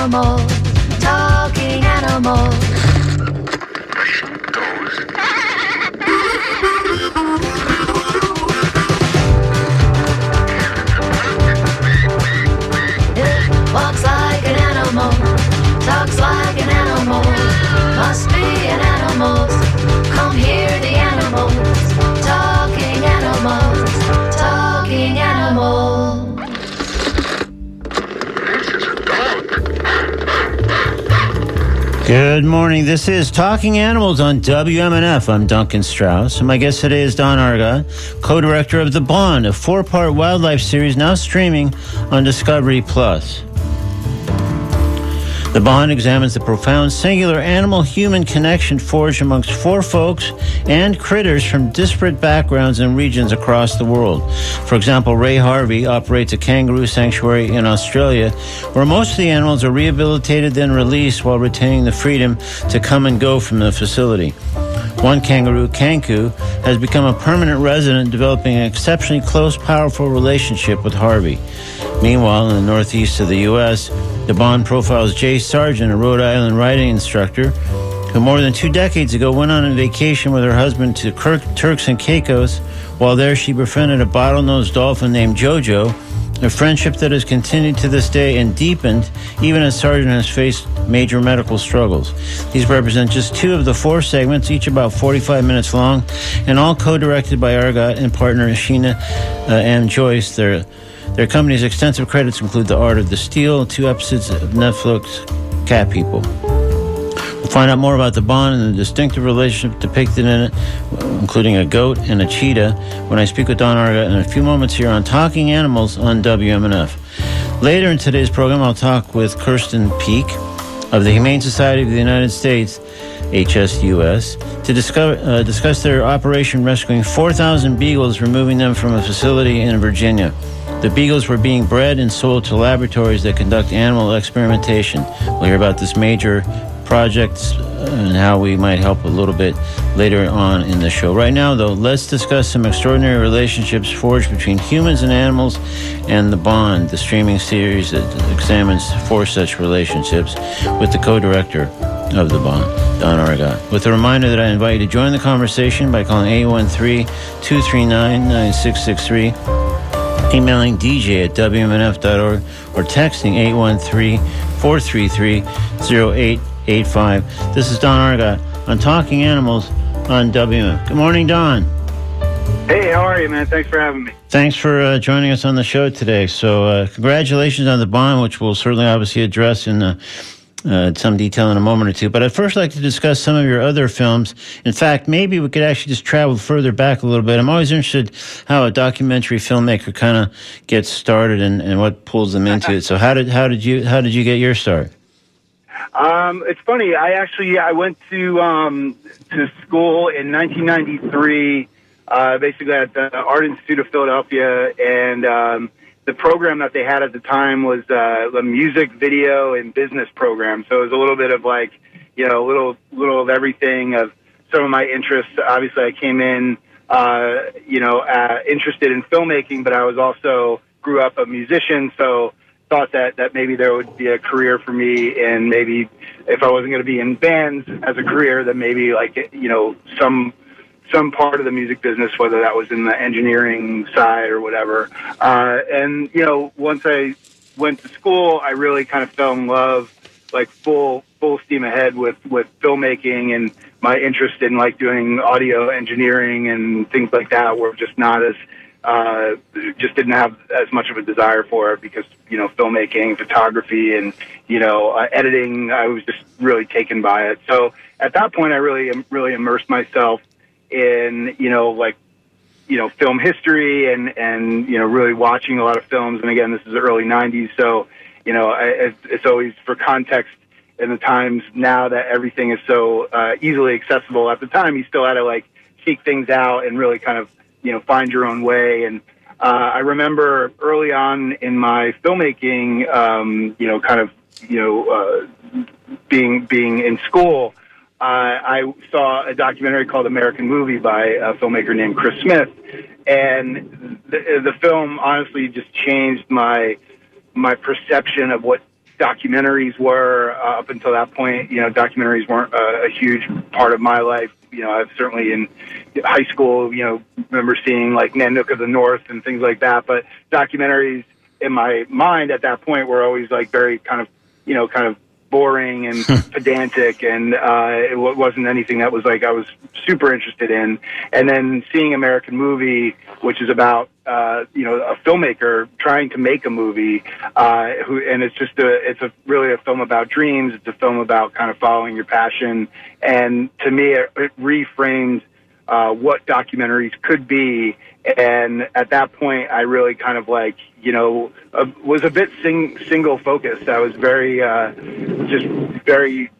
animals, talking animals. It walks like an animal, talks like an animal, must be an animal. Good morning. This is Talking Animals on WMNF. I'm Duncan Strauss, and my guest today is Don Argott, co-director of The Bond, a four-part wildlife series now streaming on Discovery Plus. The Bond examines the profound singular animal-human connection forged amongst four folks and critters from disparate backgrounds and regions across the world. For example, Ray Harvey operates a kangaroo sanctuary in Australia where most of the animals are rehabilitated then released while retaining the freedom to come and go from the facility. One kangaroo, Kanku, has become a permanent resident, developing an exceptionally close, powerful relationship with Harvey. Meanwhile, in the northeast of the U.S., the Bond profiles Jay Sargent, a Rhode Island riding instructor, who more than two decades ago went on a vacation with her husband to Kirk, Turks and Caicos. While there, she befriended a bottlenose dolphin named Jojo, a friendship that has continued to this day and deepened even as Sargent has faced major medical struggles. These represent just two of the four segments, each about 45 minutes long, and all co-directed by Argott and partner Sheena uh, M. Joyce. Their, their company's extensive credits include The Art of the Steal, two episodes of Netflix Cat People. We'll find out more about the bond and the distinctive relationship depicted in it, including a goat and a cheetah, when I speak with Don Argott in a few moments here on Talking Animals on WMNF. Later in today's program, I'll talk with Kirsten Peek of the Humane Society of the United States, HSUS, to discover, uh, discuss their operation rescuing 4,000 beagles, removing them from a facility in Virginia. The beagles were being bred and sold to laboratories that conduct animal experimentation. We'll hear about this major project uh, and how we might help a little bit later on in the show. Right now, though, let's discuss some extraordinary relationships forged between humans and animals and The Bond, the streaming series that examines four such relationships with the co-director of The Bond, Don Argott. With a reminder that I invite you to join the conversation by calling 813-239-9663, emailing dj at wmnf.org, or texting 813-433-0885. This is Don Argott on Talking Animals on WMNF. Good morning, Don. Hey, how are you, man? Thanks for having me. Thanks for uh, joining us on the show today. So, uh, congratulations on the bond, which we'll certainly obviously address in uh, uh, some detail in a moment or two. But I'd first like to discuss some of your other films. In fact, maybe we could actually just travel further back a little bit. I'm always interested how a documentary filmmaker kind of gets started and, and what pulls them into it. So, how did how did you how did you get your start? Um, it's funny. I actually I went to um, to school in 1993, uh, basically at the Art Institute of Philadelphia, and um, the program that they had at the time was uh, the music, video, and business program. So it was a little bit of like you know a little little of everything of some of my interests. Obviously, I came in uh, you know uh, interested in filmmaking, but I was also grew up a musician, so thought that that maybe there would be a career for me and maybe if I wasn't going to be in bands as a career then maybe like you know some some part of the music business whether that was in the engineering side or whatever uh, and you know once I went to school I really kind of fell in love like full full steam ahead with with filmmaking and my interest in like doing audio engineering and things like that were just not as uh, just didn't have as much of a desire for it because you know filmmaking, photography, and you know uh, editing. I was just really taken by it. So at that point, I really really immersed myself in you know like you know film history and and you know really watching a lot of films. And again, this is the early '90s, so you know I, it's, always for context. In the times now that everything is so uh, easily accessible, at the time you still had to like seek things out and really kind of you know find your own way and uh, I remember early on in my filmmaking, um, you know, kind of, you know, uh, being being in school, uh, I saw a documentary called American Movie by a filmmaker named Chris Smith, and the, the film honestly just changed my my perception of what documentaries were uh, up until that point. You know, documentaries weren't uh, a huge part of my life. You know, I've certainly in high school, you know, remember seeing like Nanook of the North and things like that. But documentaries in my mind at that point were always like very kind of, you know, kind of boring and pedantic, and uh, it w- wasn't anything that was like I was super interested in. And then seeing American Movie, which is about uh, you know a filmmaker trying to make a movie, uh, who and it's just a it's a really a film about dreams. It's a film about kind of following your passion, and to me, it, it reframed uh, what documentaries could be. And at that point, I really kind of like, you know, uh, was a bit sing- single focused. I was very, uh, just very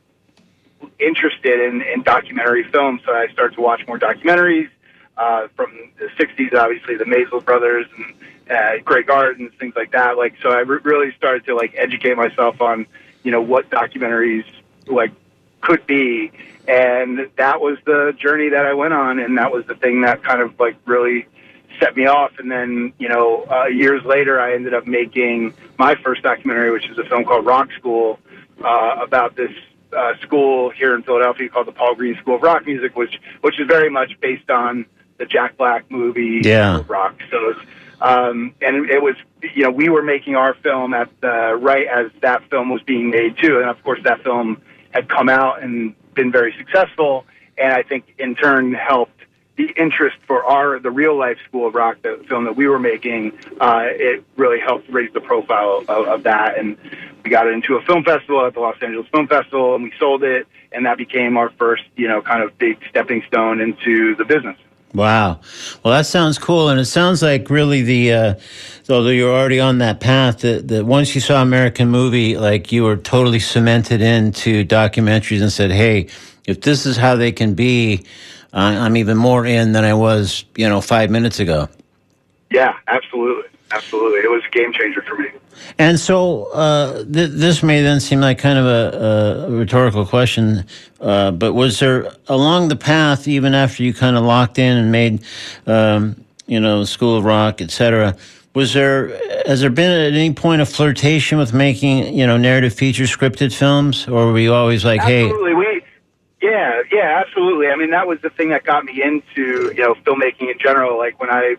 interested in, in documentary film. So I started to watch more documentaries uh, from the 60s, obviously, the Maysles brothers and uh, Grey Gardens, things like that. Like, so I re- really started to like educate myself on, you know, what documentaries like could be and that was the journey that I went on, and that was the thing that kind of like really set me off. And then, you know, uh, years later, I ended up making my first documentary, which is a film called Rock School, uh, about this uh, school here in Philadelphia called the Paul Green School of Rock Music, which which is very much based on the Jack Black movie Yeah. Rock. So, it's, um, and it was, you know, we were making our film at the right as that film was being made too, and of course that film had come out and been very successful, and I think in turn helped the interest for our the real life School of Rock, the film that we were making. Uh, it really helped raise the profile of, of that, and we got it into a film festival at the Los Angeles Film Festival, and we sold it, and that became our first, you know, kind of big stepping stone into the business. Wow. Well, that sounds cool, and it sounds like really the uh, although you're already on that path. That, that once you saw American Movie, like you were totally cemented into documentaries and said, "Hey, if this is how they can be, I'm even more in than I was, you know, five minutes ago." Yeah, absolutely, absolutely. It was a game changer for me. And so uh, th- this may then seem like kind of a, a rhetorical question, uh, but was there along the path, even after you kind of locked in and made, um, you know, School of Rock, et cetera, was there has there been at any point a flirtation with making you know narrative feature scripted films, or were you always like, hey, Absolutely. We, yeah, yeah, absolutely. I mean, that was the thing that got me into, you know, filmmaking in general. Like when I,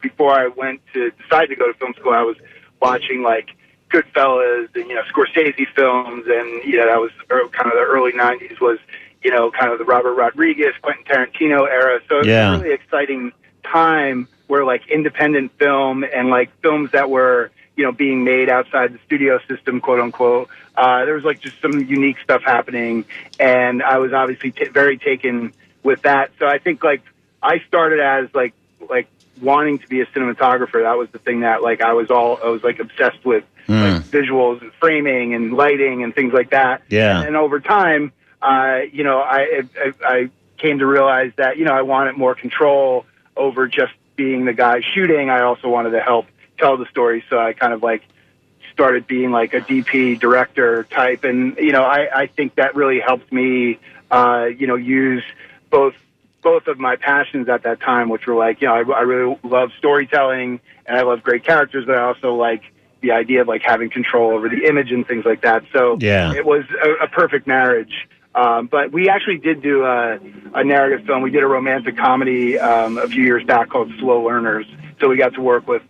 before I went to decide to go to film school, I was watching like Goodfellas and, you know, Scorsese films. And, you know, that was kind of the early 90s was, you know, kind of the Robert Rodriguez, Quentin Tarantino era. So it was Yeah. a really exciting time where like independent film and like films that were, you know, being made outside the studio system, quote unquote. Uh, there was like just some unique stuff happening, and I was obviously t- very taken with that. So I think like I started as like like wanting to be a cinematographer. That was the thing that like I was all I was like obsessed with Mm. like visuals and framing and lighting and things like that. Yeah. And over time, uh, you know, I, I I came to realize that you know I wanted more control over just being the guy shooting. I also wanted to help tell the story, so I kind of like started being like a DP director type, and you know, I I think that really helped me, uh, you know, use both both of my passions at that time, which were like, you know, I, I really love storytelling and I love great characters, but I also like the idea of like having control over the image and things like that. So Yeah. it was a, a perfect marriage. Um, but we actually did do a, a narrative film. We did a romantic comedy um, a few years back called Slow Learners. So we got to work with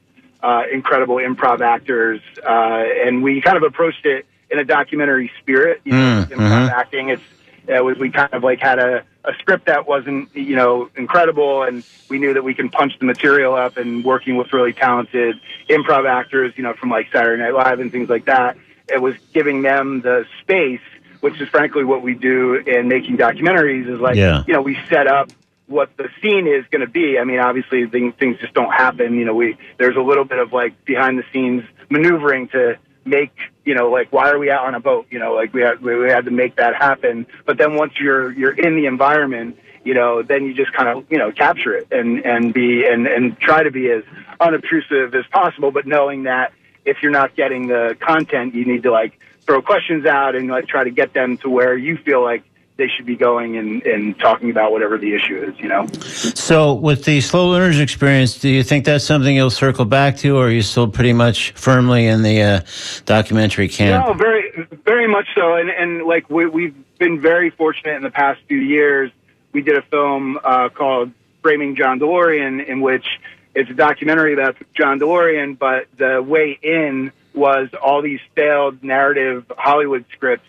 uh, incredible improv actors, uh, and we kind of approached it in a documentary spirit. You know, Mm, improv mhm. acting. It's it was we kind of like had a, a script that wasn't you know incredible, and we knew that we can punch the material up. And working with really talented improv actors, you know, from like Saturday Night Live and things like that, it was giving them the space, which is frankly what we do in making documentaries. Is like Yeah. you know we set up what the scene is going to be. I mean, obviously things, things just don't happen. You know, we there's a little bit of like behind the scenes maneuvering to make you know like why are we out on a boat? You know, like we had we, we had to make that happen. But then once you're you're in the environment, you know, then you just kind of you know capture it and and be and and try to be as unobtrusive as possible, but knowing that if you're not getting the content, you need to like throw questions out and like try to get them to where you feel like they should be going and, and talking about whatever the issue is, you know? So, with the slow learners experience, do you think that's something you'll circle back to, or are you still pretty much firmly in the uh, documentary camp? No, very, very much so. And, and like, we, we've been very fortunate in the past few years. We did a film uh, called Framing John DeLorean, in which it's a documentary about John DeLorean, but the way in was all these failed narrative Hollywood scripts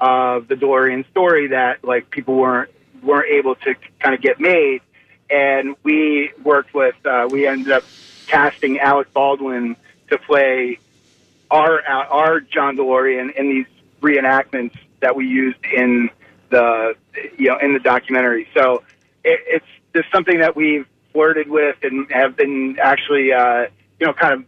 of the DeLorean story that like people weren't weren't able to kind of get made. And we worked with uh, we ended up casting Alec Baldwin to play our our John DeLorean in these reenactments that we used in the you know in the documentary. So it, it's just something that we've flirted with and have been actually uh, you know kind of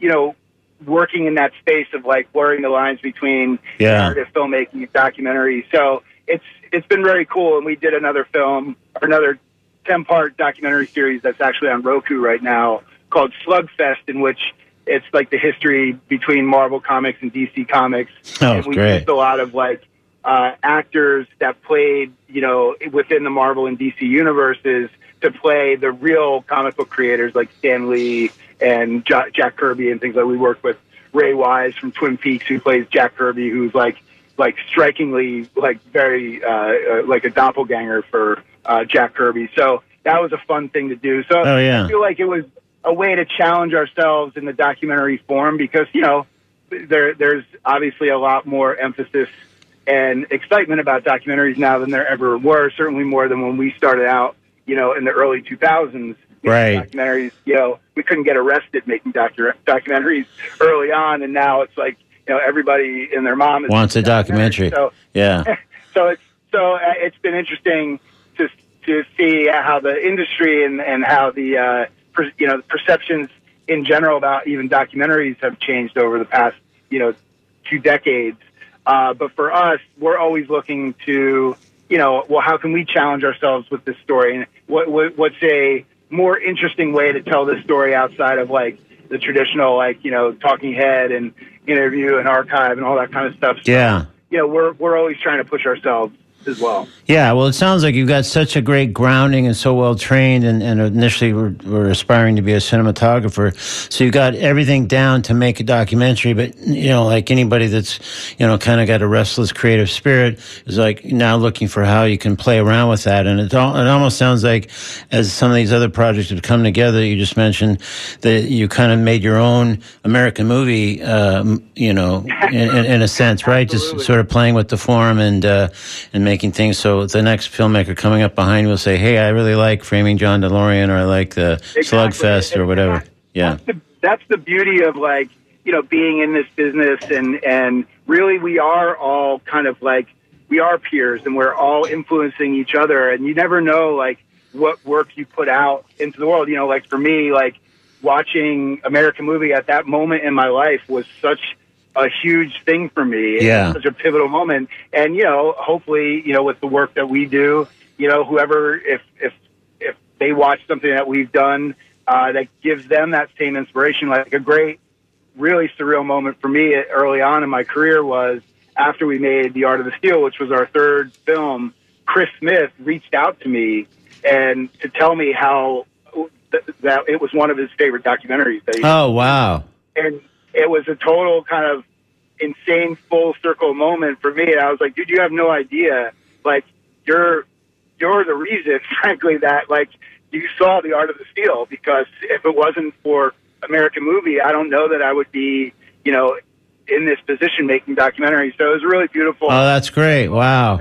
you know working in that space of like blurring the lines between Yeah. narrative filmmaking and documentary. So it's it's been very cool. And we did another film, or another ten part documentary series that's actually on Roku right now called Slugfest, in which it's like the history between Marvel Comics and DC Comics. Oh, and we great. used a lot of like uh, actors that played, you know, within the Marvel and DC universes to play the real comic book creators like Stan Lee and Ja- Jack Kirby and things like. We worked with Ray Wise from Twin Peaks, who plays Jack Kirby, who's like like strikingly like very uh, uh, like a doppelganger for uh, Jack Kirby. So that was a fun thing to do. So Oh, yeah. I feel like it was a way to challenge ourselves in the documentary form because you know there there's obviously a lot more emphasis and excitement about documentaries now than there ever were. Certainly more than when we started out, you know, in the early 2000s. Right. Documentaries, you know, we couldn't get arrested making docu- documentaries early on, and now it's like, you know, everybody and their mom is Wants a documentary. So, Yeah. so it's so uh, it's been interesting to to see how the industry and and how the uh, per, you know the perceptions in general about even documentaries have changed over the past you know two decades. Uh, but for us, we're always looking to you know well how can we challenge ourselves with this story and what, what what's a more interesting way to tell this story outside of like the traditional like you know talking head and interview and archive and all that kind of stuff. So, Yeah. you know, we're we're always trying to push ourselves as well. Yeah, well, it sounds like you've got such a great grounding and so well trained, and, and initially were, were aspiring to be a cinematographer. So you've got everything down to make a documentary. But you know, like anybody that's you know kind of got a restless creative spirit is like now looking for how you can play around with that. And it all, it almost sounds like as some of these other projects have come together, you just mentioned that you kind of made your own American movie. Um, you know, in, in, in a sense, right? Just sort of playing with the form and uh, and making things. So the next filmmaker coming up behind will say, "Hey, I really like Framing John DeLorean, or I like the Slugfest, or whatever." Yeah, That's the, that's the beauty of like you know being in this business and and really we are all kind of like we are peers and we're all influencing each other and you never know like what work you put out into the world. You know, like for me, like watching American movie at that moment in my life was such a huge thing for me. It Yeah. was such a pivotal moment. And, you know, hopefully, you know, with the work that we do, you know, whoever, if, if, if they watch something that we've done, uh, that gives them that same inspiration, like a great, really surreal moment for me early on in my career was after we made The Art of the Steal, which was our third film, Chris Smith reached out to me and to tell me how th- that it was one of his favorite documentaries that he Oh wow! and it was a total kind of insane full circle moment for me. I was like, dude, you have no idea. Like, you're you're the reason, frankly, that like you saw the art of the steal. Because if it wasn't for American movie, I don't know that I would be, you know, in this position making documentaries. So it was really beautiful. Oh, that's great! Wow.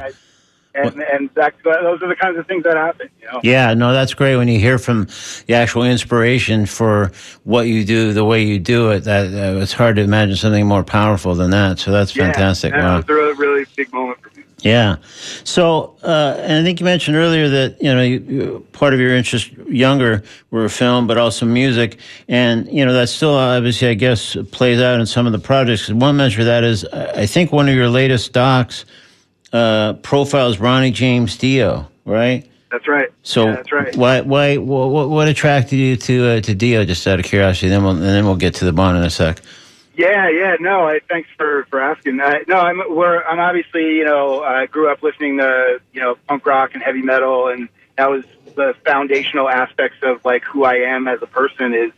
And and that, those are the kinds of things that happen. You know. Yeah, no, that's great when you hear from the actual inspiration for what you do, the way you do it. That uh, it's hard to imagine something more powerful than that. So that's fantastic. Yeah, wow. Was a really, really big moment for me. Yeah. So, uh, and I think you mentioned earlier that, you know, you, you, part of your interest younger were film, but also music. And, you know, that still obviously, I guess, plays out in some of the projects. And one measure of that is, I think one of your latest docs uh, profiles Ronnie James Dio, right? That's right. So, yeah, that's right. why, why, what, what attracted you to uh, to Dio? Just out of curiosity, then we'll and then we'll get to the Bond in a sec. Yeah, yeah, no. I, thanks for for asking. I, no, I'm we're I'm obviously you know I grew up listening to you know punk rock and heavy metal, and that was the foundational aspects of like who I am as a person is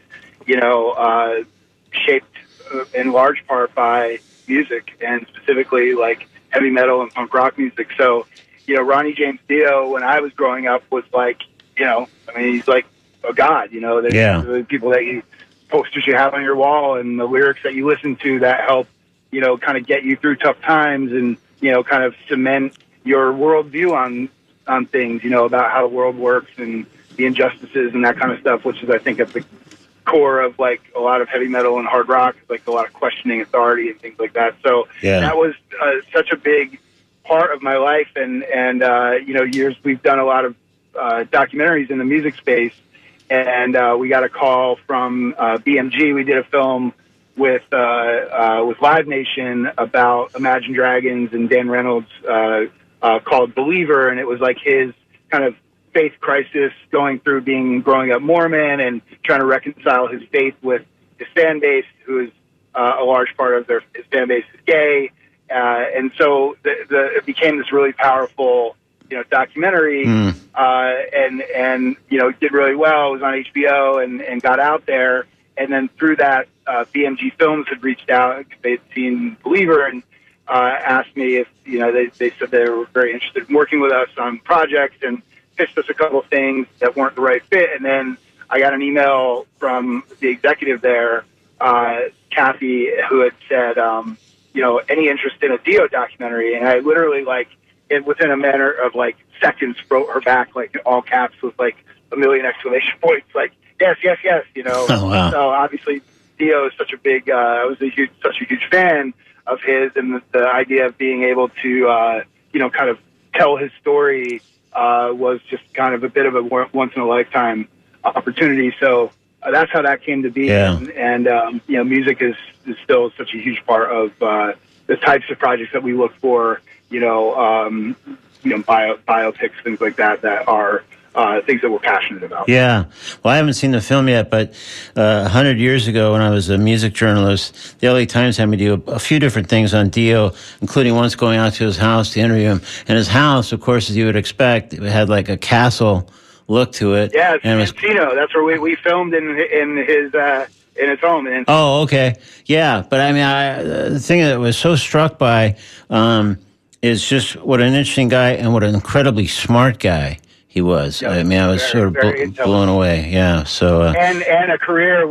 you know uh, shaped uh, in large part by music and specifically like heavy metal and punk rock music. So you know Ronnie James Dio when I was growing up was like you know I mean he's like a god. You know, there's Yeah. the people that you posters you have on your wall and the lyrics that you listen to that help, you know, kind of get you through tough times and, you know, kind of cement your worldview on, on things, you know, about how the world works and the injustices and that kind of stuff, which is, I think, at the core of like a lot of heavy metal and hard rock, like a lot of questioning authority and things like that. So Yeah. that was uh, such a big part of my life. And, and, uh, you know, years we've done a lot of, uh, documentaries in the music space and uh, we got a call from uh, BMG. We did a film with uh, uh, with Live Nation about Imagine Dragons and Dan Reynolds uh, uh, called Believer, and it was like his kind of faith crisis going through being growing up Mormon and trying to reconcile his faith with his fan base, who is uh, a large part of their his fan base is gay, uh, and so the, the, it became this really powerful you know documentary Mm. uh, and and you know did really well. It was on HBO and and got out there. And then through that, uh, BMG Films had reached out because they'd seen Believer and uh, asked me if you know they they said they were very interested in working with us on projects and pitched us a couple of things that weren't the right fit. And then I got an email from the executive there, uh, Kathy, who had said, um, you know, any interest in a Dio documentary? And I literally like it within a matter of like seconds wrote her back like in all caps with like a million exclamation points like yes yes yes you know Oh, wow. so obviously Dio is such a big uh, I was a huge such a huge fan of his and the, the idea of being able to uh, you know kind of tell his story uh, was just kind of a bit of a once in a lifetime opportunity so uh, that's how that came to be Yeah. and, and um, you know music is, is still such a huge part of uh, the types of projects that we look for you know, um, you know, bio, biopics, things like that, that are uh, things that we're passionate about. Yeah. Well, I haven't seen the film yet, but uh, a hundred years ago, when I was a music journalist, the LA Times had me do a, a few different things on Dio, including once going out to his house to interview him. And his house, of course, as you would expect, it had like a castle look to it. Yeah, it's and it was Encino. That's where we, we filmed in in his uh, in his home. Oh, okay. Yeah, but I mean, I, the thing that was so struck by um, is just what an interesting guy and what an incredibly smart guy he was. Yeah, I mean, I was very, sort of intelligent. blown away. Yeah. So, uh, and and a career.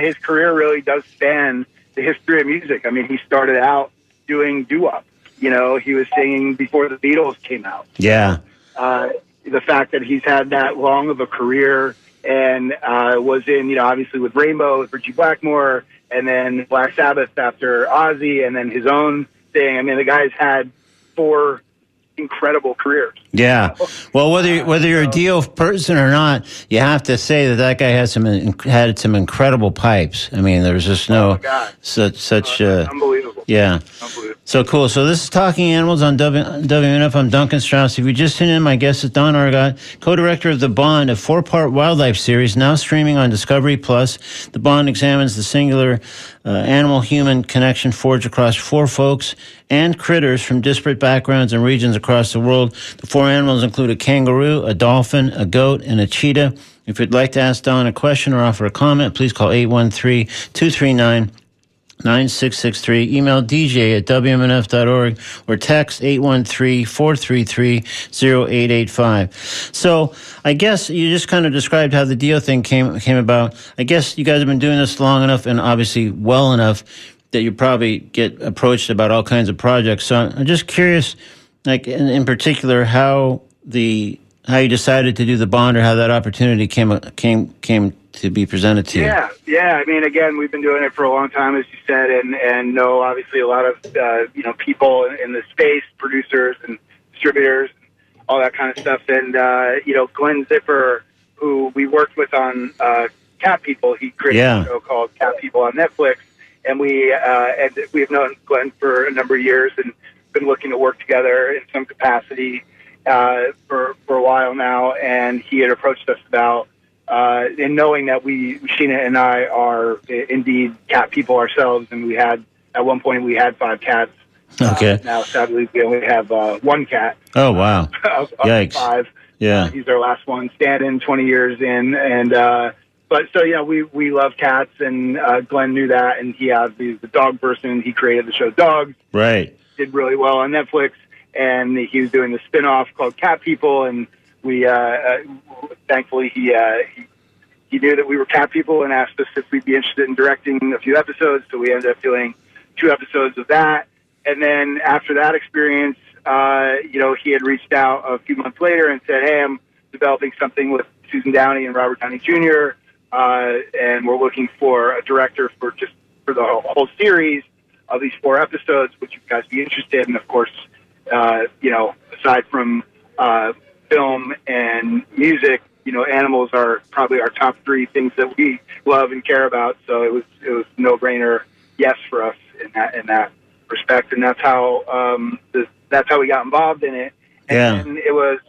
His career really does span the history of music. I mean, he started out doing doo wop. You know, he was singing before the Beatles came out. yeah. uh, the fact that he's had that long of a career and uh, was in, you know, obviously with Rainbow, with Ritchie Blackmore, and then Black Sabbath after Ozzy, and then his own thing. I mean, the guy's had four incredible careers. Yeah. Well, whether whether you're a Dio person or not, you have to say that that guy had some had some incredible pipes. I mean, there's just Oh, no God. such such. Uh, Uh, unbelievable. yeah. Unbelievable. So cool. So this is Talking Animals on W- WNF. I'm Duncan Strauss. If you just tuned in, my guest is Don Argott, co-director of The Bond, a four-part wildlife series now streaming on Discovery Plus. The Bond examines the singular uh, animal-human connection forged across four folks and critters from disparate backgrounds and regions across the world. The four animals include a kangaroo, a dolphin, a goat, and a cheetah. If you'd like to ask Don a question or offer a comment, please call 813 239 9663. Email DJ at WMNF.org or text 813-433-0885. So I guess you just kind of described how the deal thing came, came about. I guess you guys have been doing this long enough and obviously well enough that you probably get approached about all kinds of projects. So I'm just curious, like in, in particular, how the, how you decided to do the bond or how that opportunity came, came, came to be presented to you. Yeah, yeah. I mean, again, we've been doing it for a long time, as you said, and and know obviously a lot of uh, you know people in, in the space, producers and distributors, and all that kind of stuff. And uh, you know, Glenn Zipper, who we worked with on uh, Cat People, he created Yeah. a show called Cat People on Netflix, and we uh, and we've known Glenn for a number of years and been looking to work together in some capacity uh, for for a while now. And he had approached us about uh, and knowing that we, Sheena and I, are indeed cat people ourselves, and we had at one point we had five cats. Okay. Uh, now, sadly, we only have uh, one cat Oh wow. of, of Yikes. five. Yeah. He's our last one, standing 20 years in. And, uh, but so, yeah, we, we love cats, and uh, Glenn knew that, and he has, he's the dog person. He created the show Dogs, Right. did really well on Netflix, and he was doing the spin off called Cat People, and we, uh, uh, thankfully, he, uh, he, he knew that we were cat people and asked us if we'd be interested in directing a few episodes. So we ended up doing two episodes of that. And then after that experience, uh, you know, he had reached out a few months later and said, "Hey, I'm developing something with Susan Downey and Robert Downey Jr. Uh, and we're looking for a director for just for the whole, whole series of these four episodes. Would you guys be interested?" And of course, uh, you know, aside from uh, film and music, you know, animals are probably our top three things that we love and care about. So it was it was no brainer yes for us in that in that respect, and that's how um, the, that's how we got involved in it. Yeah. It was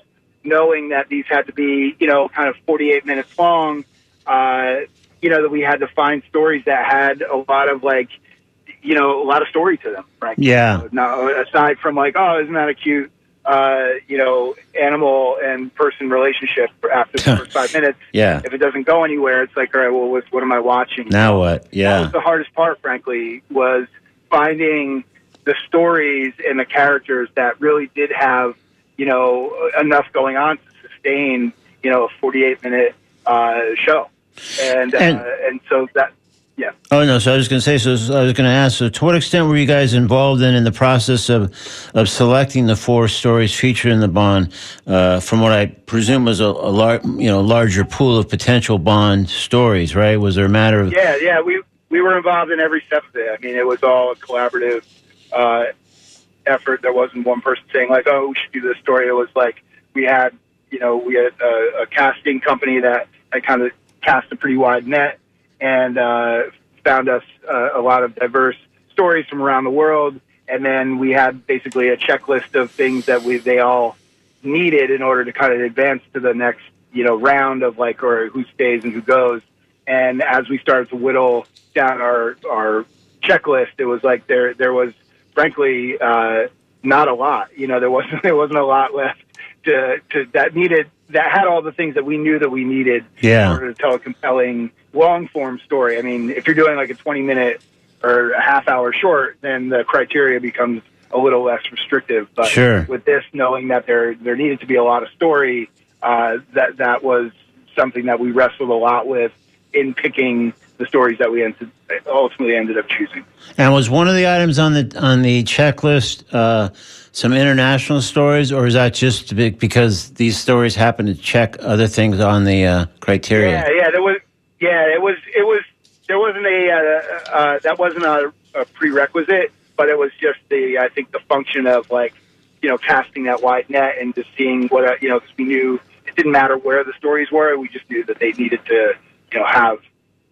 knowing that these had to be you know kind of 48 minutes long. Uh, you know that we had to find stories that had a lot of like you know a lot of story to them. Frankly. Yeah. Now, aside from like, oh, isn't that a cute, uh, you know, animal and person relationship for after the first five minutes? Yeah. If it doesn't go anywhere, it's like, all right, well, what, what am I watching? Now what? That Yeah. was the hardest part, frankly, was finding the stories and the characters that really did have, you know, enough going on to sustain, you know, a 48 minute uh, show. And, And- uh, and so that, yeah. Oh no! So I was going to say. So I was going to ask. So to what extent were you guys involved in in the process of of selecting the four stories featured in the Bond? Uh, from what I presume was a, a lar- you know larger pool of potential Bond stories, right? Was there a matter of Yeah, yeah, we we were involved in every step of it. I mean, it was all a collaborative uh, effort. There wasn't one person saying like, "Oh, we should do this story." It was like we had, you know, we had a, a casting company that that kind of cast a pretty wide net and uh, found us uh, a lot of diverse stories from around the world. And then we had basically a checklist of things that we they all needed in order to kind of advance to the next, you know, round of like or who stays and who goes. And as we started to whittle down our our checklist, it was like there there was frankly uh, not a lot. You know, there wasn't there wasn't a lot left to to that needed that had all the things that we knew that we needed Yeah. in order to tell a compelling long form story. I mean, if you're doing like a 20 minute or a half hour short, then the criteria becomes a little less restrictive. But Sure. with this, knowing that there there needed to be a lot of story, uh, that that was something that we wrestled a lot with in picking the stories that we ended, ultimately ended up choosing. And was one of the items on the on the checklist uh, some international stories, or is that just because these stories happen to check other things on the uh, criteria? Yeah, yeah, there was. Yeah, it was. It was. There wasn't a. Uh, uh, that wasn't a, a prerequisite, but it was just the. I think the function of like, you know, casting that wide net and just seeing what uh, you know, because we knew it didn't matter where the stories were. We just knew that they needed to, you know, have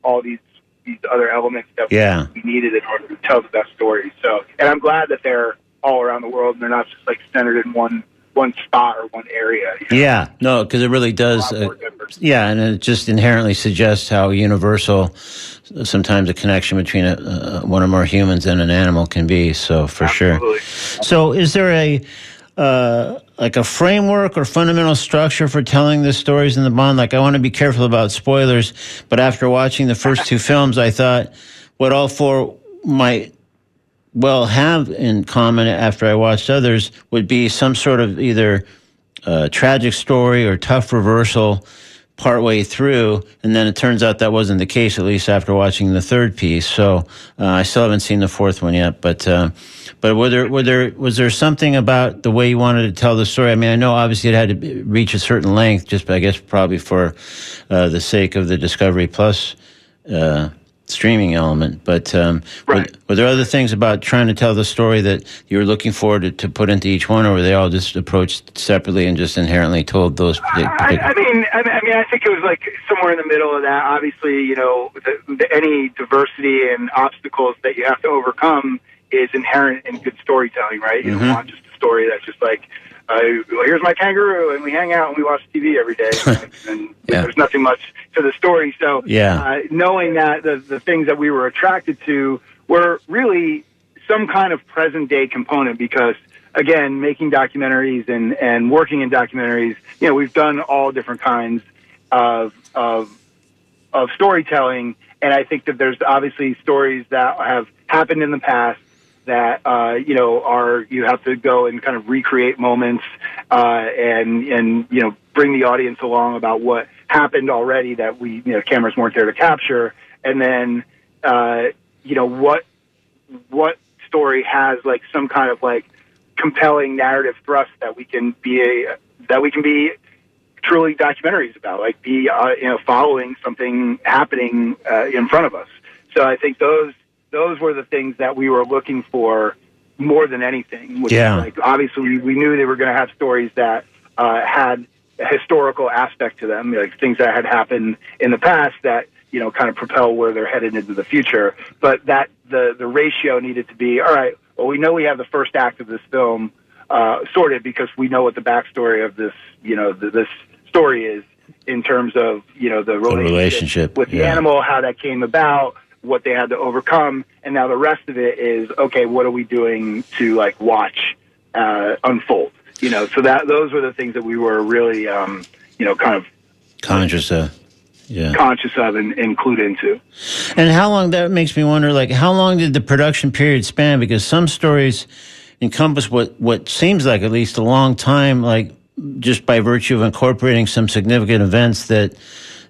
all these these other elements that Yeah. we needed in order to tell the best story. So, and I'm glad that they're all around the world and they're not just like centered in one one spot or one area. you know. Yeah, no, because it really does. Uh, yeah, and it just inherently suggests how universal sometimes a connection between a, uh, one or more humans and an animal can be. So for sure. So is there a uh, like a framework or fundamental structure for telling the stories in the Bond? Like I want to be careful about spoilers, but after watching the first two films, I thought what all four might well have in common after I watched others would be some sort of either uh, tragic story or tough reversal partway through, and then it turns out that wasn't the case. At least after watching the third piece, so uh, I still haven't seen the fourth one yet. But uh, but were there were there was there something about the way you wanted to tell the story? I mean, I know obviously it had to reach a certain length, just I guess probably for uh, the sake of the Discovery Plus. Streaming element but um, were, Right. were there other things about trying to tell the story that you were looking forward to, to put into each one or were they all just approached separately and just inherently told those particular I mean, I mean, I mean, I think it was like somewhere in the middle of that. Obviously, you know, the, the, any diversity and obstacles that you have to overcome is inherent in good storytelling, right? You Mhm. don't want just a story that's just like uh, here's my kangaroo, and we hang out and we watch TV every day, and Yeah. there's nothing much to the story. So, Yeah. uh, knowing that the the things that we were attracted to were really some kind of present day component because again making documentaries and and working in documentaries you know we've done all different kinds of of of storytelling and i think that there's obviously stories that have happened in the past that uh, you know are you have to go and kind of recreate moments uh, and and you know bring the audience along about what happened already that we you know cameras weren't there to capture. And then uh, you know what what story has like some kind of like compelling narrative thrust that we can be a that we can be truly documentaries about like be uh, you know following something happening uh, in front of us. So i think those those were the things that we were looking for more than anything which Yeah. like obviously we, knew they were going to have stories that uh, had a historical aspect to them like things that had happened in the past that you know kind of propel where they're headed into the future but that the the ratio needed to be all right well we know we have the first act of this film uh, sorted because we know what the backstory of this you know th this story is in terms of you know the relationship, relationship, with the yeah. animal how that came about what they had to overcome and now the rest of it is okay what are we doing to like watch uh, unfold you know so that those were the things that we were really um, you know kind of Conscious of. Yeah. conscious of and, clued into And how long that makes me wonder like how long did the production period span because some stories encompass what what seems like at least a long time like just by virtue of incorporating some significant events that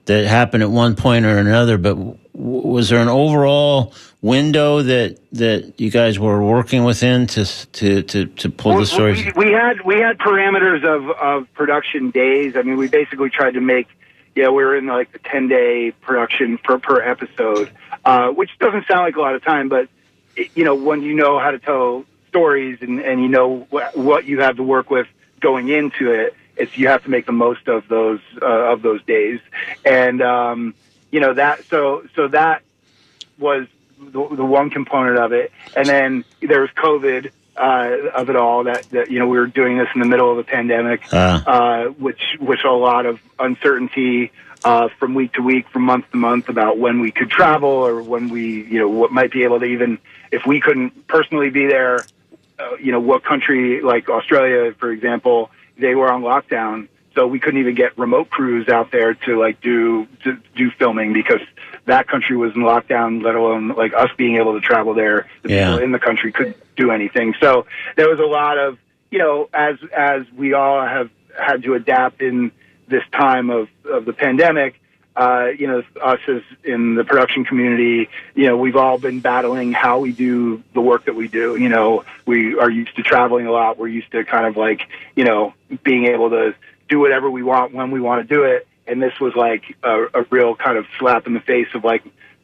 that happened at one point or another but was there an overall window that that you guys were working within to to to, to pull the stories We, we had we had parameters of, of production days. I mean, we basically tried to make. Yeah, we were in like the ten day production per per episode, uh, which doesn't sound like a lot of time, but it, you know when you know how to tell stories and and you know wh- what you have to work with going into it, it's you have to make the most of those uh, of those days, and um, you know that so so that was the, the one component of it, and then there was COVID uh, of it all. That, that you know we were doing this in the middle of a pandemic, Ah. uh, which which a lot of uncertainty uh, from week to week, from month to month about when we could travel or when we you know what might be able to even if we couldn't personally be there. Uh, you know what country like Australia, for example, they were on lockdown, so we couldn't even get remote crews out there to like do to do filming because that country was in lockdown. Let alone like us being able to travel there. The Yeah. people in the country couldn't do anything. So there was a lot of you know as as we all have had to adapt in this time of of the pandemic. Uh, you know, us as in the production community, you know, we've all been battling how we do the work that we do. You know, we are used to traveling a lot. We're used to kind of like, you know, being able to do whatever we want when we want to do it. And this was like a, a real kind of slap in the face of like,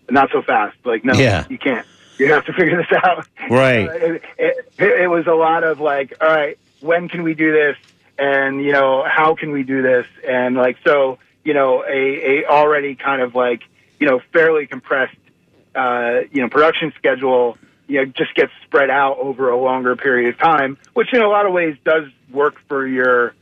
not so fast. Like, no, Yeah. you can't. You have to figure this out. Right. Uh, it, it, it was a lot of like, all right, when can we do this? And, you know, how can we do this? And like, so, you know, a, a already kind of like, you know, fairly compressed, uh, you know, production schedule, you know, just gets spread out over a longer period of time, which in a lot of ways does work for your,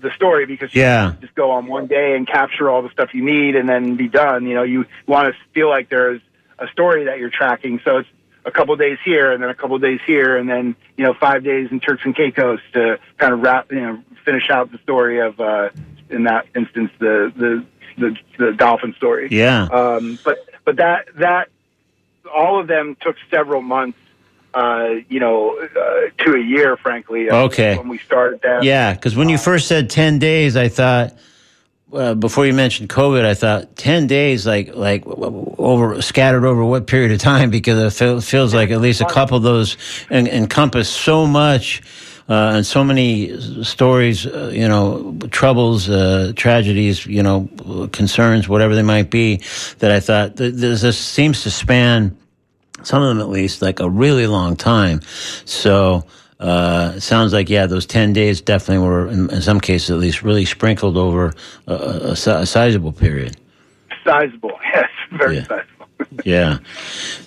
the story because you Yeah. just go on one day and capture all the stuff you need and then be done. You know, you want to feel like there's a story that you're tracking. So it's a couple days here and then a couple days here and then, you know, five days in Turks and Caicos to kind of wrap, you know, finish out the story of, uh, in that instance, the, the, the, the dolphin story. yeah Um, but, but that, that, all of them took several months, uh, you know, uh, to a year, frankly. uh, Okay. When we started them. Yeah, because when you first said ten days, I thought uh, before you mentioned COVID, I thought ten days, like like over scattered over what period of time? Because it feel, feels like at least a couple of those en- encompass so much. Uh, and so many stories, uh, you know, troubles, uh, tragedies, you know, concerns, whatever they might be, that I thought th- this, this seems to span some of them at least like a really long time. So uh, sounds like yeah, those ten days definitely were in, in some cases at least really sprinkled over a, a, a a sizable period. Sizable, yes, very Yeah. sizable. yeah.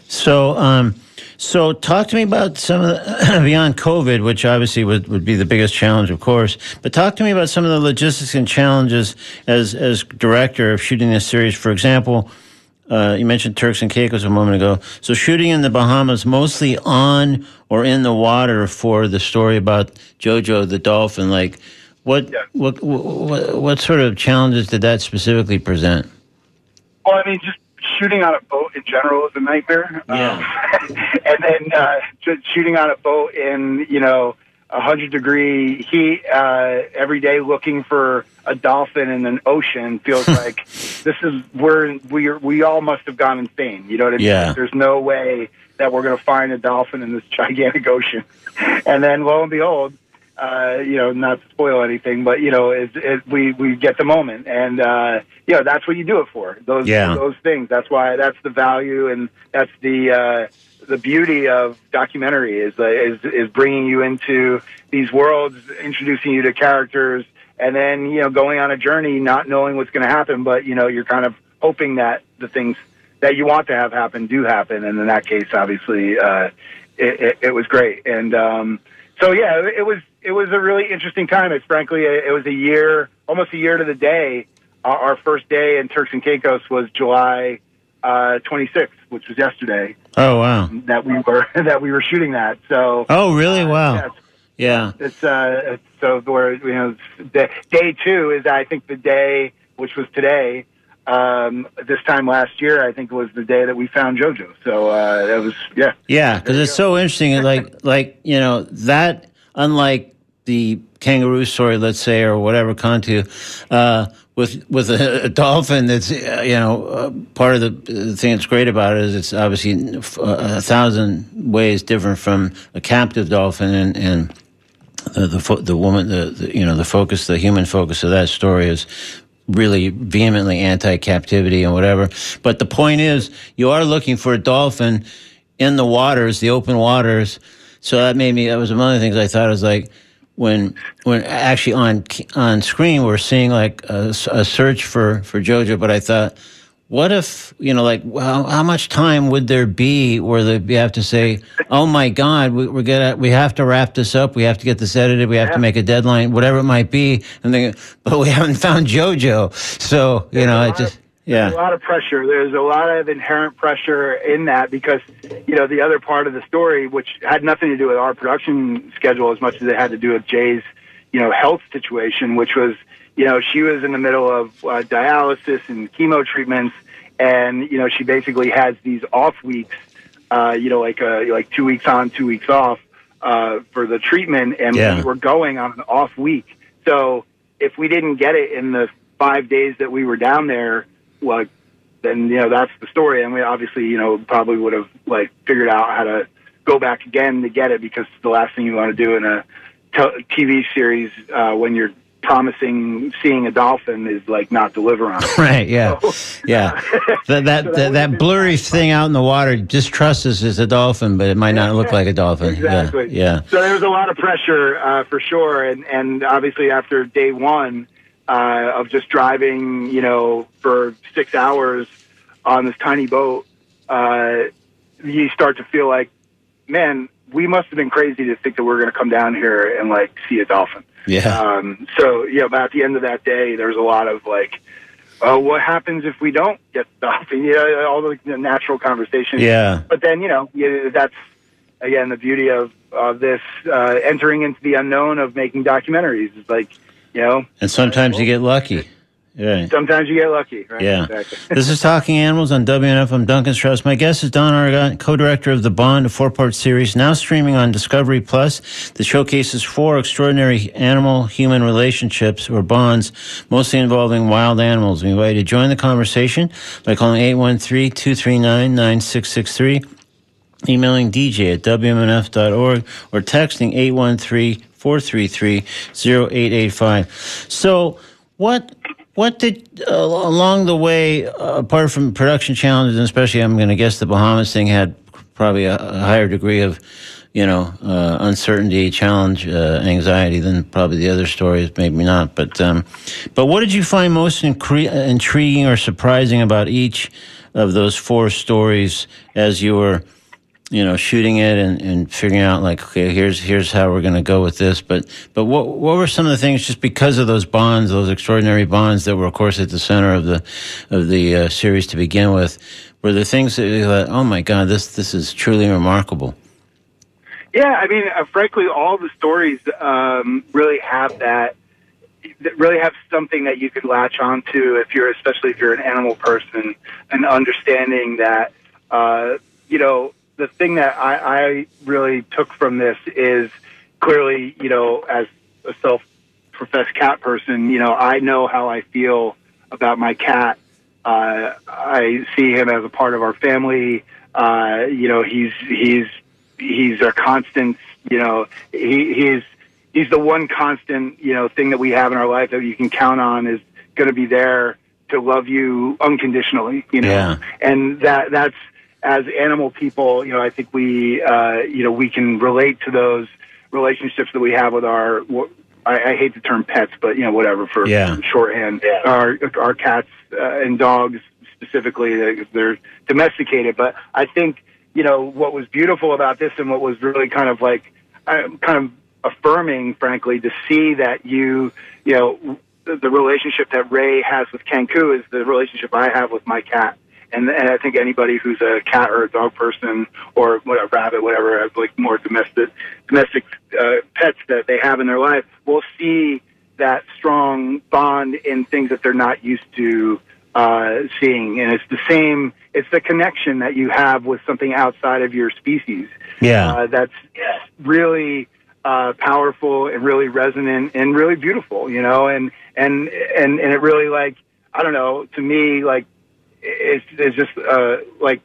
So, um, so talk to me about some of the beyond COVID, which obviously would, would be the biggest challenge, of course. But talk to me about some of the logistics and challenges as as director of shooting this series. For example, uh, you mentioned Turks and Caicos a moment ago. So shooting in the Bahamas, mostly on or in the water for the story about Jojo the dolphin. Like, what Yeah. what, what what sort of challenges did that specifically present? Well, I mean, just shooting on a boat in general is a nightmare. Yeah. Um, and then uh, just shooting on a boat in, you know, a hundred degree heat uh, every day, looking for a dolphin in an ocean feels like this is where we are, we all must have gone insane. You know what I mean? Yeah. There's no way that we're going to find a dolphin in this gigantic ocean. And then lo and behold, uh, you know, not to spoil anything, but you know, it, it, we we get the moment, and uh, you know, that's what you do it for. Those Yeah. those things. That's why that's the value, and that's the uh, the beauty of documentary is uh, is is bringing you into these worlds, introducing you to characters, and then you know, going on a journey, not knowing what's going to happen, but you know, you're kind of hoping that the things that you want to have happen do happen, and in that case, obviously, uh, it, it, it was great, and. Um, so yeah, it, it was it was a really interesting time. It's frankly it, was a year, almost a year to the day. Our, our first day in Turks and Caicos was July uh, 26th, which was yesterday Oh wow! that we were that we were shooting that. So Oh really? uh, Wow. yeah, Yeah. it's uh, so where you know the, day two is I think the day which was today. Um, this time last year, I think was the day that we found JoJo. So uh, it was yeah. Yeah, because it's so interesting. Like, like you know that unlike the kangaroo story, let's say, or whatever Kanku, uh, with with a, a dolphin. That's uh, you know uh, part of the, thing that's great about it is it's obviously f- a thousand ways different from a captive dolphin, and and the the, the woman, the, the you know the focus, the human focus of that story is really vehemently anti-captivity and whatever. But the point is, you are looking for a dolphin in the waters, the open waters. So that made me. That was one of the things I thought was like when when actually on on screen we're seeing like a, a search for for JoJo, but I thought. What if you know, like, well, how much time would there be where the, you have to say, "Oh my God, we, we're gonna, we have to wrap this up. We have to get this edited. We have to make a deadline, whatever it might be." And then, but we haven't found JoJo, so you There's know, it just of- There's a lot of pressure. There's a lot of inherent pressure in that because, you know, the other part of the story, which had nothing to do with our production schedule as much as it had to do with Jay's, you know, health situation, which was, you know, she was in the middle of uh, dialysis and chemo treatments, and you know, she basically has these off weeks, uh, you know, like uh, like two weeks on, two weeks off uh, for the treatment, and Yeah. we were going on an off week. So if we didn't get it in the five days that we were down there, well, then you know that's the story. And we obviously, you know, probably would have like figured out how to go back again to get it because the last thing you want to do in a t- TV series uh, when you're promising seeing a dolphin is like not deliver on it. right, yeah, So- yeah. That that So that that, blurry thing out in the water, just trust us, it's a dolphin, but it might not look like a dolphin. Exactly. Yeah, yeah. So there was a lot of pressure uh, for sure, and and obviously after day one uh, of just driving, you know, for six hours on this tiny boat, uh, you start to feel like, man, we must have been crazy to think that we're going to come down here and like see a dolphin. Yeah. Um, so yeah, but at the end of that day, there was a lot of like. Oh, what happens if we don't get the dolphin? You know, all the the natural conversations Yeah. but then you know yeah, that's again the beauty of of this uh, entering into the unknown of making documentaries is like you know And sometimes you get lucky. Right. sometimes you get lucky right Yeah. exactly. this is Talking Animals on WMNF. I'm Duncan Strauss. My guest is Don Argott, co-director of The Bond, a four-part series now streaming on Discovery Plus that showcases four extraordinary animal-human relationships or bonds, mostly involving wild animals. We invite you to join the conversation by calling 813-239-9663, emailing dj at wmnf.org, or texting 813-433-0885. So what what did uh, along the way, uh, apart from production challenges, and especially I'm going to guess the Bahamas thing had probably a, a higher degree of, you know, uh, uncertainty, challenge, uh, anxiety than probably the other stories. Maybe not, but um, but what did you find most incre- intriguing or surprising about each of those four stories as you were you know, shooting it and, and figuring out like, okay, here's here's how we're going to go with this. But but what what were some of the things just because of those bonds, those extraordinary bonds that were, of course, at the center of the of the uh, series to begin with? Were the things that you thought, oh my God, this this is truly remarkable? Yeah, I mean, uh, frankly, all the stories um, really have that. that Really have something that you could latch onto if you're, especially if you're an animal person, and understanding that, uh, you know, the thing that I, I really took from this is clearly, you know, as a self-professed cat person, you know, I know how I feel about my cat. Uh, I see him as a part of our family. Uh, you know, he's he's he's a constant. You know, he, he's he's the one constant. You know, thing that we have in our life that you can count on is going to be there to love you unconditionally. You know, Yeah. and that that's as animal people, you know, I think we, uh, you know, we can relate to those relationships that we have with our. wh- I, I hate the term pets, but you know, whatever for Yeah. shorthand. Our our cats uh, and dogs specifically, they- they're domesticated. But I think you know what was beautiful about this, and what was really kind of like, uh, kind of affirming, frankly, to see that you, you know, the, the relationship that Ray has with Kanku is the relationship I have with my cat. And, and I think anybody who's a cat or a dog person or what a rabbit, whatever, like more domestic domestic uh, pets that they have in their life, will see that strong bond in things that they're not used to uh, seeing. And it's the same. It's the connection that you have with something outside of your species Yeah. uh, that's really uh, powerful and really resonant and really beautiful, you know, and and and and it really like I don't know to me like it's it's just uh, like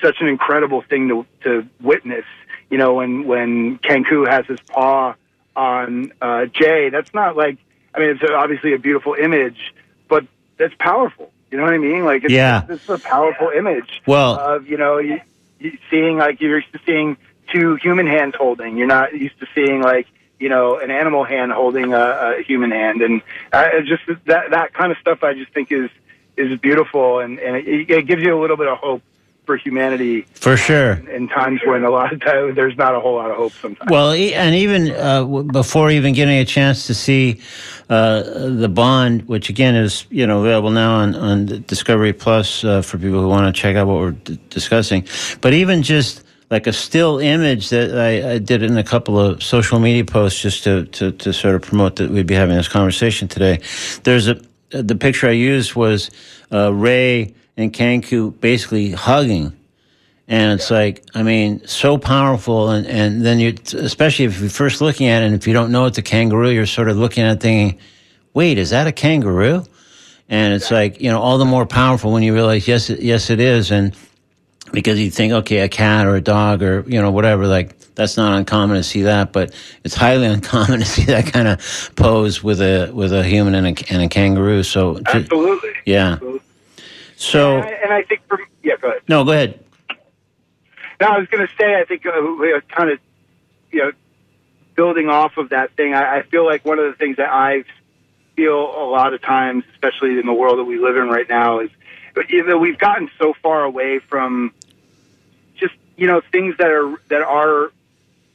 such an incredible thing to to witness, you know, when when Kanku has his paw on uh, Jay. That's not like I mean it's obviously a beautiful image, but that's powerful. You know what I mean? Like it's, Yeah. it's a powerful image Well- of you know you, you seeing like you're used to seeing two human hands holding. You're not used to seeing like you know an animal hand holding a, a human hand, and it's just that that kind of stuff. I just think is is beautiful, and and it, it gives you a little bit of hope for humanity For sure. in times when a lot of times there's not a whole lot of hope. Sometimes. Well, and even uh, before even getting a chance to see uh, the Bond, which again is you know available now on, on Discovery Plus uh, for people who want to check out what we're d- discussing, but even just like a still image that I, I did in a couple of social media posts just to, to, to sort of promote that we'd be having this conversation today. There's a the picture I used was uh, Ray and Kanku basically hugging. And it's like, I mean, so powerful. And, and then you, especially if you're first looking at it, and if you don't know it's a kangaroo, you're sort of looking at it thinking, wait, is that a kangaroo? And it's like, you know, all the more powerful when you realize, yes, yes, it is. And because you think, okay, a cat or a dog or, you know, whatever, like, that's not uncommon to see that, but it's highly uncommon to see that kind of pose with a, with a human and a, and a kangaroo. So, Absolutely. yeah. Absolutely. So, And I, and I think for yeah, go ahead. no, go ahead. No, I was going to say, I think uh, we are kind of, you know, building off of that thing. I, I feel like one of the things that I feel a lot of times, especially in the world that we live in right now, is you know we've gotten so far away from just you know things that are that are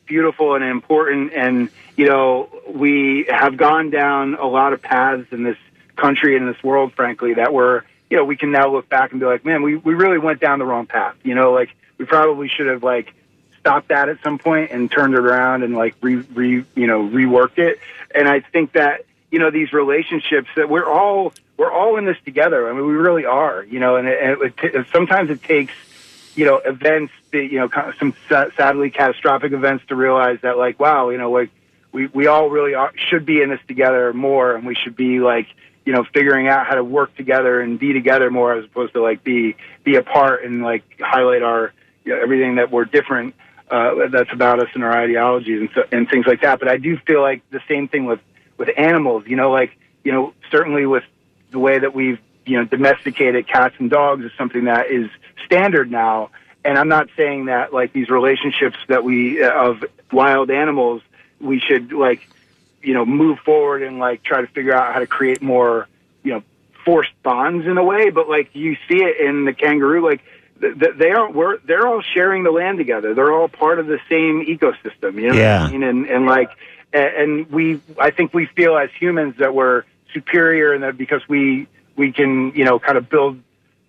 beautiful and important, and you know we have gone down a lot of paths in this country and this world, frankly, that were you know we can now look back and be like, man, we we really went down the wrong path. You know, like we probably should have like stopped that at some point and turned it around and like re, re you know reworked it. And I think that you know these relationships that we're all we're all in this together. I mean, we really are. You know, and, it, and it, t- sometimes it takes you know events, that, you know, some sa- sadly catastrophic events to realize that like wow, you know, like we we all really are should be in this together more, and we should be like you know figuring out how to work together and be together more as opposed to like be be apart and like highlight our you know, everything that we're different uh, that's about us and our ideologies and, so, and things like that. But I do feel like the same thing with with animals. You know, like you know, certainly with the way that we've you know domesticated cats and dogs is something that is standard now. And I'm not saying that like these relationships that we uh, of wild animals we should like you know move forward and like try to figure out how to create more you know forced bonds in a way, but like you see it in the kangaroo, like th- th- they are we're they're all sharing the land together. They're all part of the same ecosystem. You know Yeah. what I mean? And and like and we I think we feel as humans that we're superior and that because we we can you know kind of build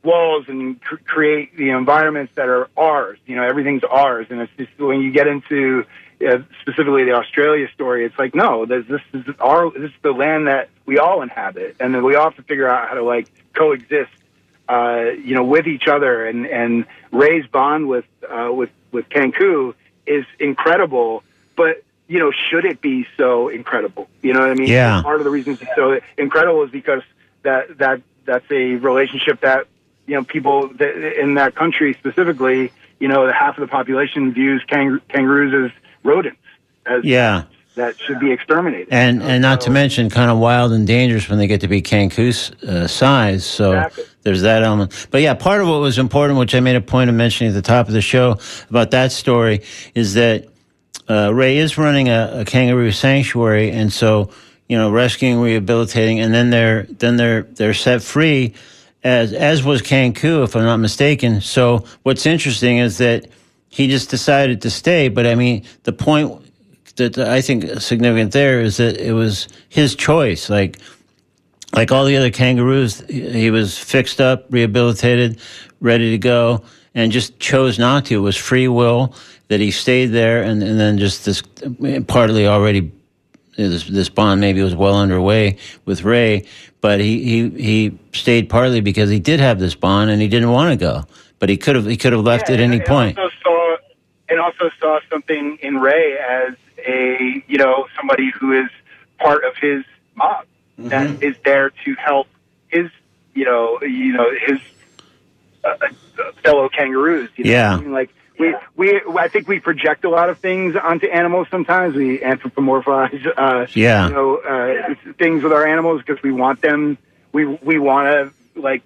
walls and cr- create the environments that are ours. You know, everything's ours, and it's just when you get into uh, specifically the Australia story, it's like no, this, this is our this is the land that we all inhabit, and then we all have to figure out how to like coexist. Uh, you know, with each other and and Ray's bond with uh, with with Kanku is incredible, but you know, should it be so incredible? You know what I mean? Yeah. Part of the reasons it's so incredible is because that that that's a relationship that you know people that, in that country specifically, you know, half of the population views kangar- kangaroos as rodents, as Yeah. that should be exterminated. And You know, and not to mention kind of wild and dangerous when they get to be Kanku's uh, size. So Exactly. there's that element. But yeah, part of what was important, which I made a point of mentioning at the top of the show about that story, is that uh, Ray is running a, a kangaroo sanctuary, and so you know, rescuing, rehabilitating, and then they're then they're they're set free, as as was Kanku, if I'm not mistaken. So what's interesting is that he just decided to stay. But I mean, the point that I think significant there is that it was his choice. Like like all the other kangaroos, he he was fixed up, rehabilitated, ready to go, and just chose not to. It was free will that he stayed there, and, and then just this partly already this this bond maybe was well underway with Ray, but he he he stayed partly because he did have this bond and he didn't want to go, but he could have he could have left Yeah, at any and point. Also saw, and also saw something in Ray as a you know somebody who is part of his mob Mm-hmm. that is there to help his you know you know his uh, uh, fellow kangaroos. You know Yeah. I mean? like. We, we, I think we project a lot of things onto animals sometimes. We anthropomorphize, uh, Yeah. you know, uh, things with our animals because we want them, we, we want to, like,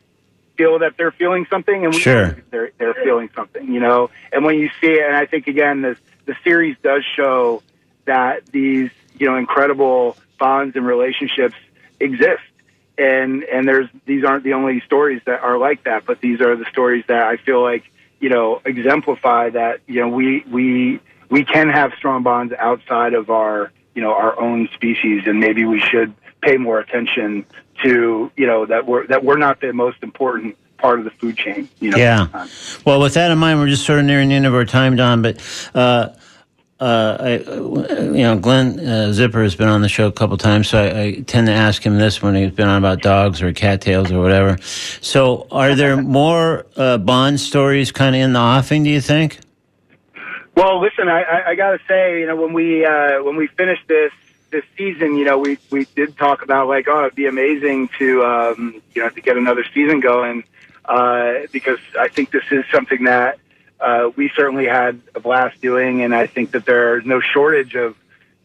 feel that they're feeling something and we Sure. they're they're feeling something, you know. And when you see it, and I think again, this the series does show that these you know incredible bonds and relationships exist, and and there's these aren't the only stories that are like that, but these are the stories that I feel like you know exemplify that you know we we we can have strong bonds outside of our you know our own species, and maybe we should pay more attention to you know that we're that we're not the most important part of the food chain. You know. Yeah. Well, with that in mind, we're just sort of nearing the end of our time, Don. But uh, uh, I, you know, Glen uh, Zipper has been on the show a couple times, so I, I tend to ask him this when he's been on about dogs or cattails or whatever. So, are there more uh, Bond stories kind of in the offing? Do you think? Well, listen, I, I, I got to say, you know, when we uh, when we finished this this season, you know, we we did talk about like, oh, it'd be amazing to um, you know to get another season going uh, because I think this is something that uh, we certainly had a blast doing, and I think that there's no shortage of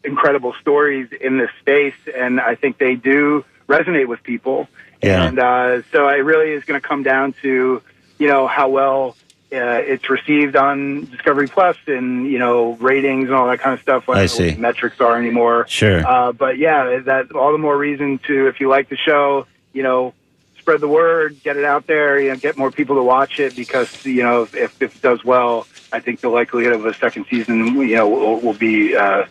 incredible stories in this space, and I think they do resonate with people. Yeah. And uh, so it really is going to come down to you know how well uh, it's received on Discovery Plus and you know ratings and all that kind of stuff. I don't see. metrics are anymore. Sure. Uh, but yeah, that all the more reason to if you like the show, you know, spread the word, get it out there, you know, get more people to watch it because you know if, if it does well, I think the likelihood of a second season, you know, will, will be uh,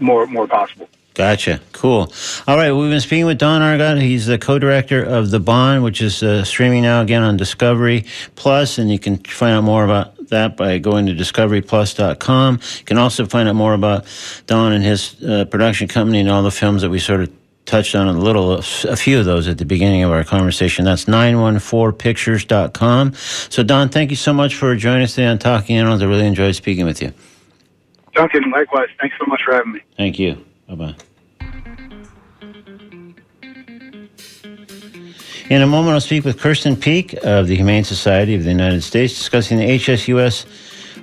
more more possible. Gotcha. Cool. All right. We've been speaking with Don Argott. He's the co-director of The Bond, which is uh, streaming now again on Discovery Plus, and you can find out more about that by going to discoveryplus.com. You can also find out more about Don and his uh, production company and all the films that we sort of touched on a little, a few of those at the beginning of our conversation. That's 914pictures.com. So, Don, thank you so much for joining us today on Talking Animals. I really enjoyed speaking with you. Duncan, likewise. Thanks so much for having me. Thank you. Bye bye. In a moment, I'll speak with Kirsten Peek of the Humane Society of the United States discussing the HSUS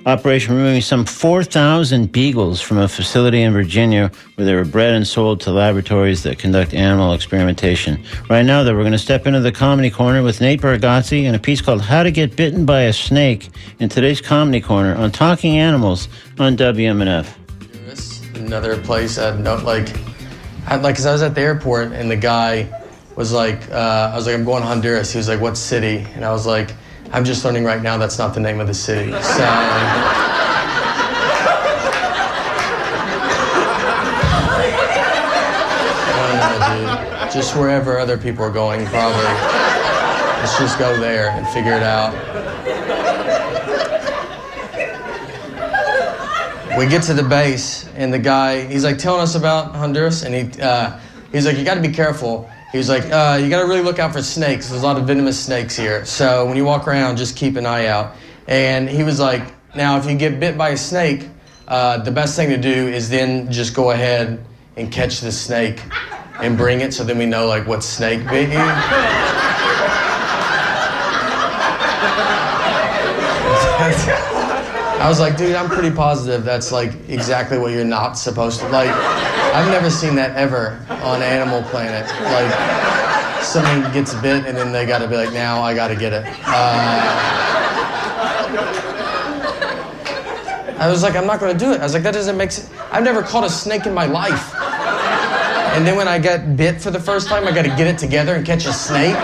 operation removing some 4,000 beagles from a facility in Virginia where they were bred and sold to laboratories that conduct animal experimentation. Right now, though, we're going to step into the comedy corner with Nate Bargatze and a piece called How to Get Bitten by a Snake in today's comedy corner on Talking Animals on WMNF. Another place at no like, like, cause I was at the airport and the guy was like, uh, I was like, I'm going to Honduras. He was like, what city? And I was like, I'm just learning right now that's not the name of the city. So. Just wherever other people are going, probably. Let's just go there and figure it out. We get to the base, and the guy, he's like telling us about Honduras, and he, uh, he's like, you got to be careful. He was like, uh, you got to really look out for snakes. There's a lot of venomous snakes here. So when you walk around, just keep an eye out. And he was like, now if you get bit by a snake, uh, the best thing to do is then just go ahead and catch the snake and bring it so then we know like what snake bit you. I was like, dude, I'm pretty positive that's like exactly what you're not supposed to like. I've never seen that ever on Animal Planet. Like, someone gets bit and then they got to be like, now I got to get it. Uh, I was like, I'm not to do it. I was like, that doesn't make sense. I've never caught a snake in my life. And then when I get bit for the first time, I got to get it together and catch a snake.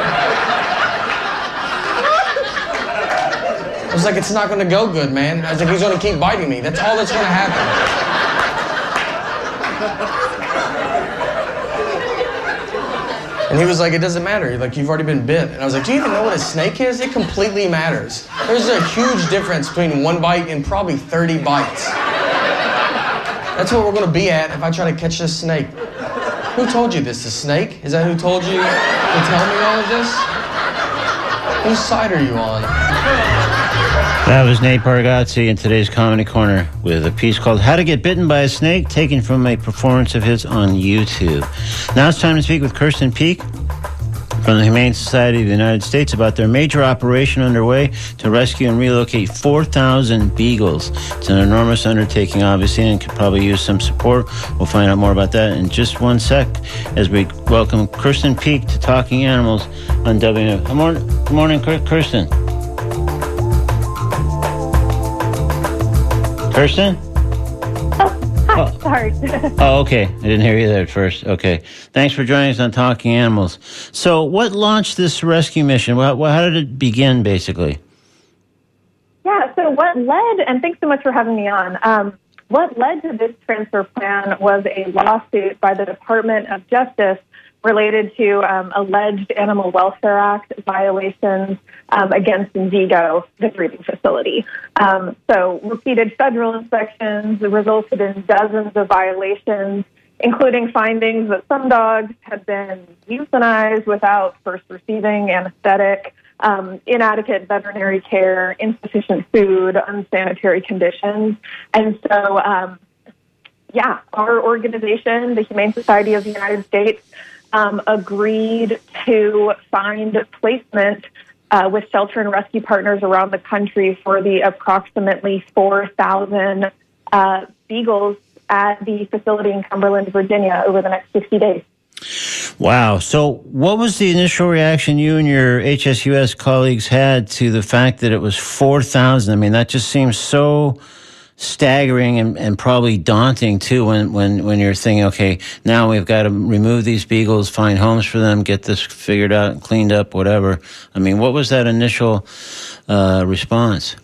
I was like, it's not to go good, man. I was like, he's to keep biting me. That's all that's to happen. And he was like, it doesn't matter. Like, you've already been bit. And I was like, do you even know what a snake is? It completely matters. There's a huge difference between one bite and probably 30 bites. That's what we're to be at if I try to catch this snake. Who told you this? The snake? Is that who told you to tell me all of this? Whose side are you on? That was Nate Bargatze in today's Comedy Corner with a piece called How to Get Bitten by a Snake, taken from a performance of his on YouTube. Now it's time to speak with Kirsten Peek from the Humane Society of the United States about their major operation underway to rescue and relocate 4,000 beagles. It's an enormous undertaking, obviously, and could probably use some support. We'll find out more about that in just one sec as we welcome Kirsten Peek to Talking Animals on W. Good morning, Kirsten. Kirsten? Oh, hi. Oh. Sorry. oh, okay. I didn't hear you there at first. Okay. Thanks for joining us on Talking Animals. So, what launched this rescue mission? How, how did it begin, basically? Yeah, so what led, and thanks so much for having me on. Um, what led to this transfer plan was a lawsuit by the Department of Justice related to um, alleged Animal Welfare Act violations um, against Envigo, the breeding facility. Um, so, repeated federal inspections resulted in dozens of violations, including findings that some dogs had been euthanized without first receiving anesthetic. Um, inadequate veterinary care, insufficient food, unsanitary conditions. And so, um, yeah, our organization, the Humane Society of the United States, um, agreed to find placement uh, with shelter and rescue partners around the country for the approximately 4,000 uh, beagles at the facility in Cumberland, Virginia over the next 60 days. Wow. So, what was the initial reaction you and your HSUS colleagues had to the fact that it was 4,000? I mean, that just seems so staggering and, and probably daunting too when, when, when you're thinking, okay, now we've got to remove these beagles, find homes for them, get this figured out, cleaned up, whatever. I mean, what was that initial uh, response?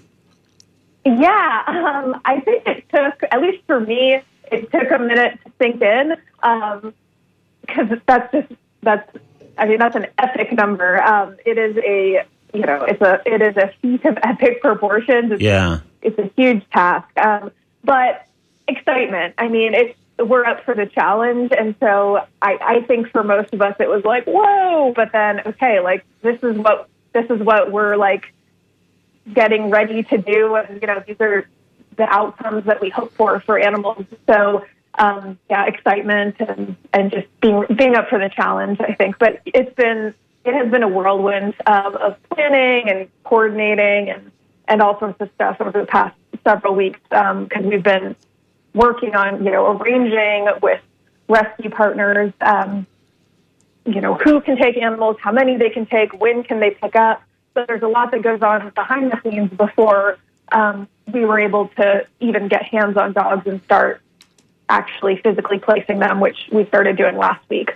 Yeah, um, I think it took, at least for me, it took a minute to sink in because um, that's just, that's, I mean, that's an epic number. Um, it is a, you know, it's a, it is a feat of epic proportions. It's, yeah it's a huge task. Um, but excitement. I mean, it's we're up for the challenge, and so I, I think for most of us it was like whoa. But then okay, like this is what this is what we're like getting ready to do. And, you know, these are the outcomes that we hope for for animals. So um, yeah, excitement and and just being being up for the challenge. I think, but it's been it has been a whirlwind um, of planning and coordinating and and all sorts of stuff over the past several weeks because um, we've been working on, you know, arranging with rescue partners, um, you know, who can take animals, how many they can take, when can they pick up. So there's a lot that goes on behind the scenes before um, we were able to even get hands on dogs and start actually physically placing them, which we started doing last week.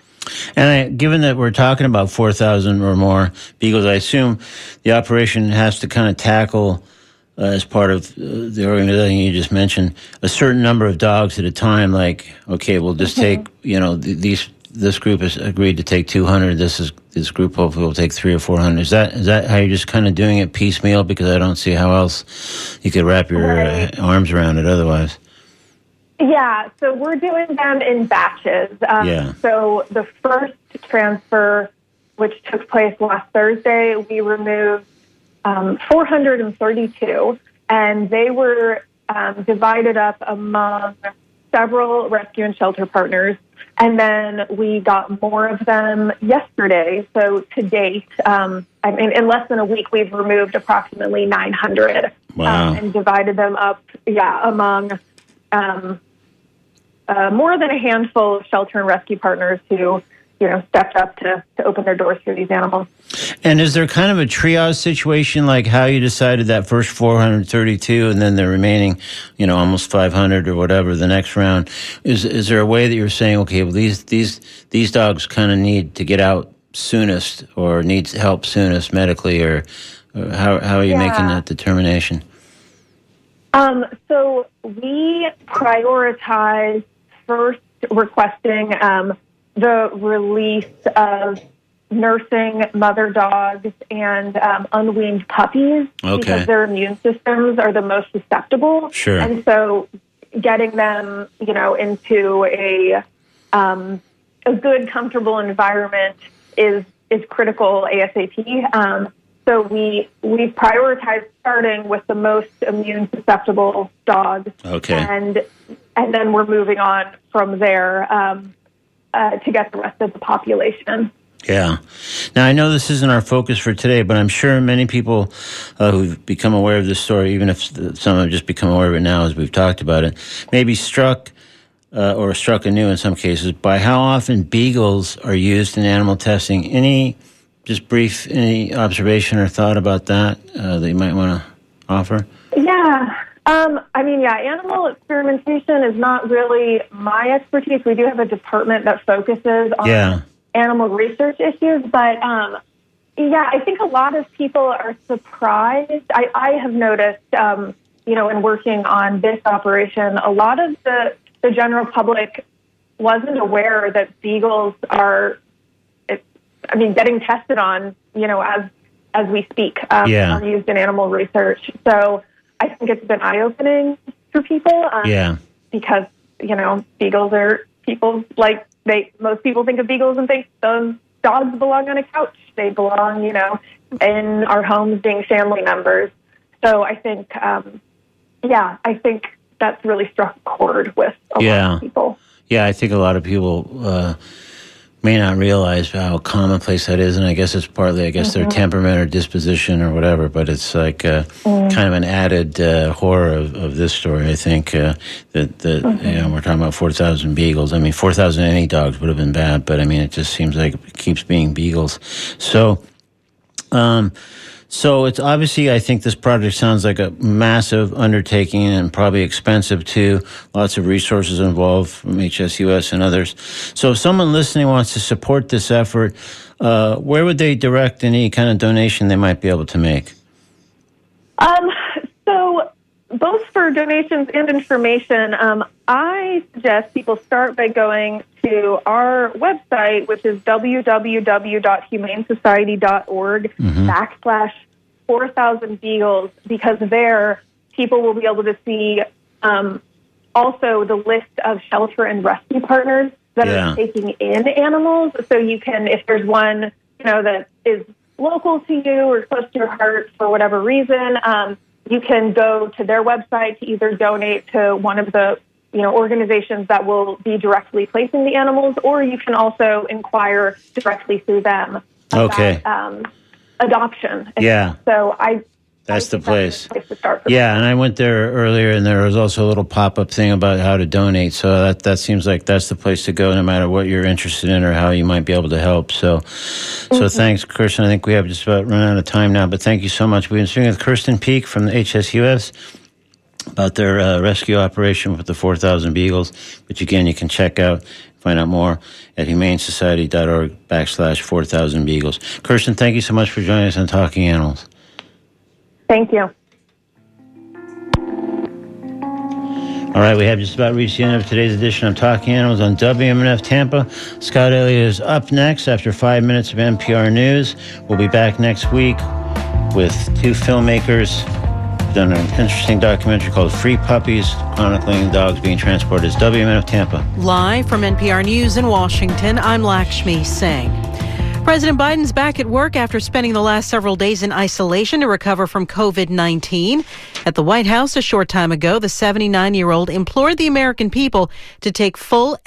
And I, given that we're talking about 4,000 or more beagles, I assume the operation has to kind of tackle, uh, as part of uh, the organization you just mentioned, a certain number of dogs at a time. Like, okay, we'll just take, you know, th- these. This group has agreed to take 200. This is this group hopefully will take three or 400. Is that is that how you're just kind of doing it piecemeal? Because I don't see how else you could wrap your Right. uh, arms around it otherwise. Yeah, so we're doing them in batches. Um, Yeah. So the first transfer, which took place last Thursday, we removed um, 432, and they were um, divided up among several rescue and shelter partners. And then we got more of them yesterday. So to date, um, I mean, in less than a week, we've removed approximately 900 Wow. um, and divided them up, yeah, among um, uh, more than a handful of shelter and rescue partners who, you know, stepped up to, to open their doors for these animals. And is there kind of a triage situation, like how you decided that first 432 and then the remaining, you know, almost 500 or whatever the next round? Is is there a way that you're saying, okay, well these these these dogs kind of need to get out soonest or needs help soonest medically, or, or how how are you making that determination? Um, so we prioritize first requesting um, the release of nursing mother dogs and um, unweaned puppies Okay. because their immune systems are the most susceptible. Sure. And so getting them, you know, into a um, a good, comfortable environment is is critical ASAP. Um, so we we prioritize starting with the most immune susceptible dogs, Okay. and and then we're moving on from there um, uh, to get the rest of the population. Yeah. Now, I know this isn't our focus for today, but I'm sure many people uh, who've become aware of this story, even if some have just become aware of it now as we've talked about it, may be struck uh, or struck anew in some cases by how often beagles are used in animal testing. Any just brief any observation or thought about that uh, that you might want to offer? Yeah. Um, I mean, yeah, animal experimentation is not really my expertise. We do have a department that focuses on Yeah. animal research issues, but um, yeah, I think a lot of people are surprised. I, I have noticed, um, you know, in working on this operation, a lot of the, the general public wasn't aware that beagles are, I mean, getting tested on, you know, as as we speak, um, Yeah. are used in animal research. So I think it's been eye opening for people. Um, Yeah. because you know beagles are people like they most people think of beagles and think those dogs belong on a couch they belong you know in our homes being family members so i think um yeah i think that's really struck a chord with a lot of people Yeah, I think a lot of people uh, may not realize how commonplace that is, and I guess it's partly, I guess, their temperament or disposition or whatever. But it's like uh, kind of an added uh, horror of, of this story. I think uh, that that you know we're talking about four thousand beagles. I mean, four thousand any dogs would have been bad, but I mean, it just seems like it keeps being beagles. So. Um, so it's obviously, I think this project sounds like a massive undertaking and probably expensive too. Lots of resources involved from HSUS and others. So if someone listening wants to support this effort, uh, where would they direct any kind of donation they might be able to make? Um, so, both for donations and information, um, I suggest people start by going to our website, which is www.humanesociety.org backslash 4,000 Beagles, because there people will be able to see um, also the list of shelter and rescue partners that Yeah. are taking in animals. So you can, if there's one, you know, that is local to you or close to your heart for whatever reason, um, you can go to their website to either donate to one of the you know organizations that will be directly placing the animals, or you can also inquire directly through them. about, Okay. Um, adoption. Yeah. So I. That's the place. That's the place to start. For Yeah, and I went there earlier, and there was also a little pop up thing about how to donate. So that that seems like that's the place to go, no matter what you're interested in or how you might be able to help. So, so thanks, Kirsten. I think we have just about run out of time now, but thank you so much. We've been speaking with Kirsten Peek from the HSUS. about their uh, rescue operation with the 4,000 beagles, which again you can check out, find out more at humanesociety.org backslash 4,000 beagles. Kirsten, thank you so much for joining us on Talking Animals. Thank you. All right, we have just about reached the end of today's edition of Talking Animals on WMNF Tampa. Scott Elliott is up next after five minutes of NPR News. We'll be back next week with two filmmakers who've done an interesting documentary called Free Puppies, chronicling dogs being transported. It's WMNF Tampa. Live from NPR News in Washington, I'm Lakshmi Singh. President Biden's back at work after spending the last several days in isolation to recover from COVID 19. At the White House a short time ago, the 79 year old implored the American people to take full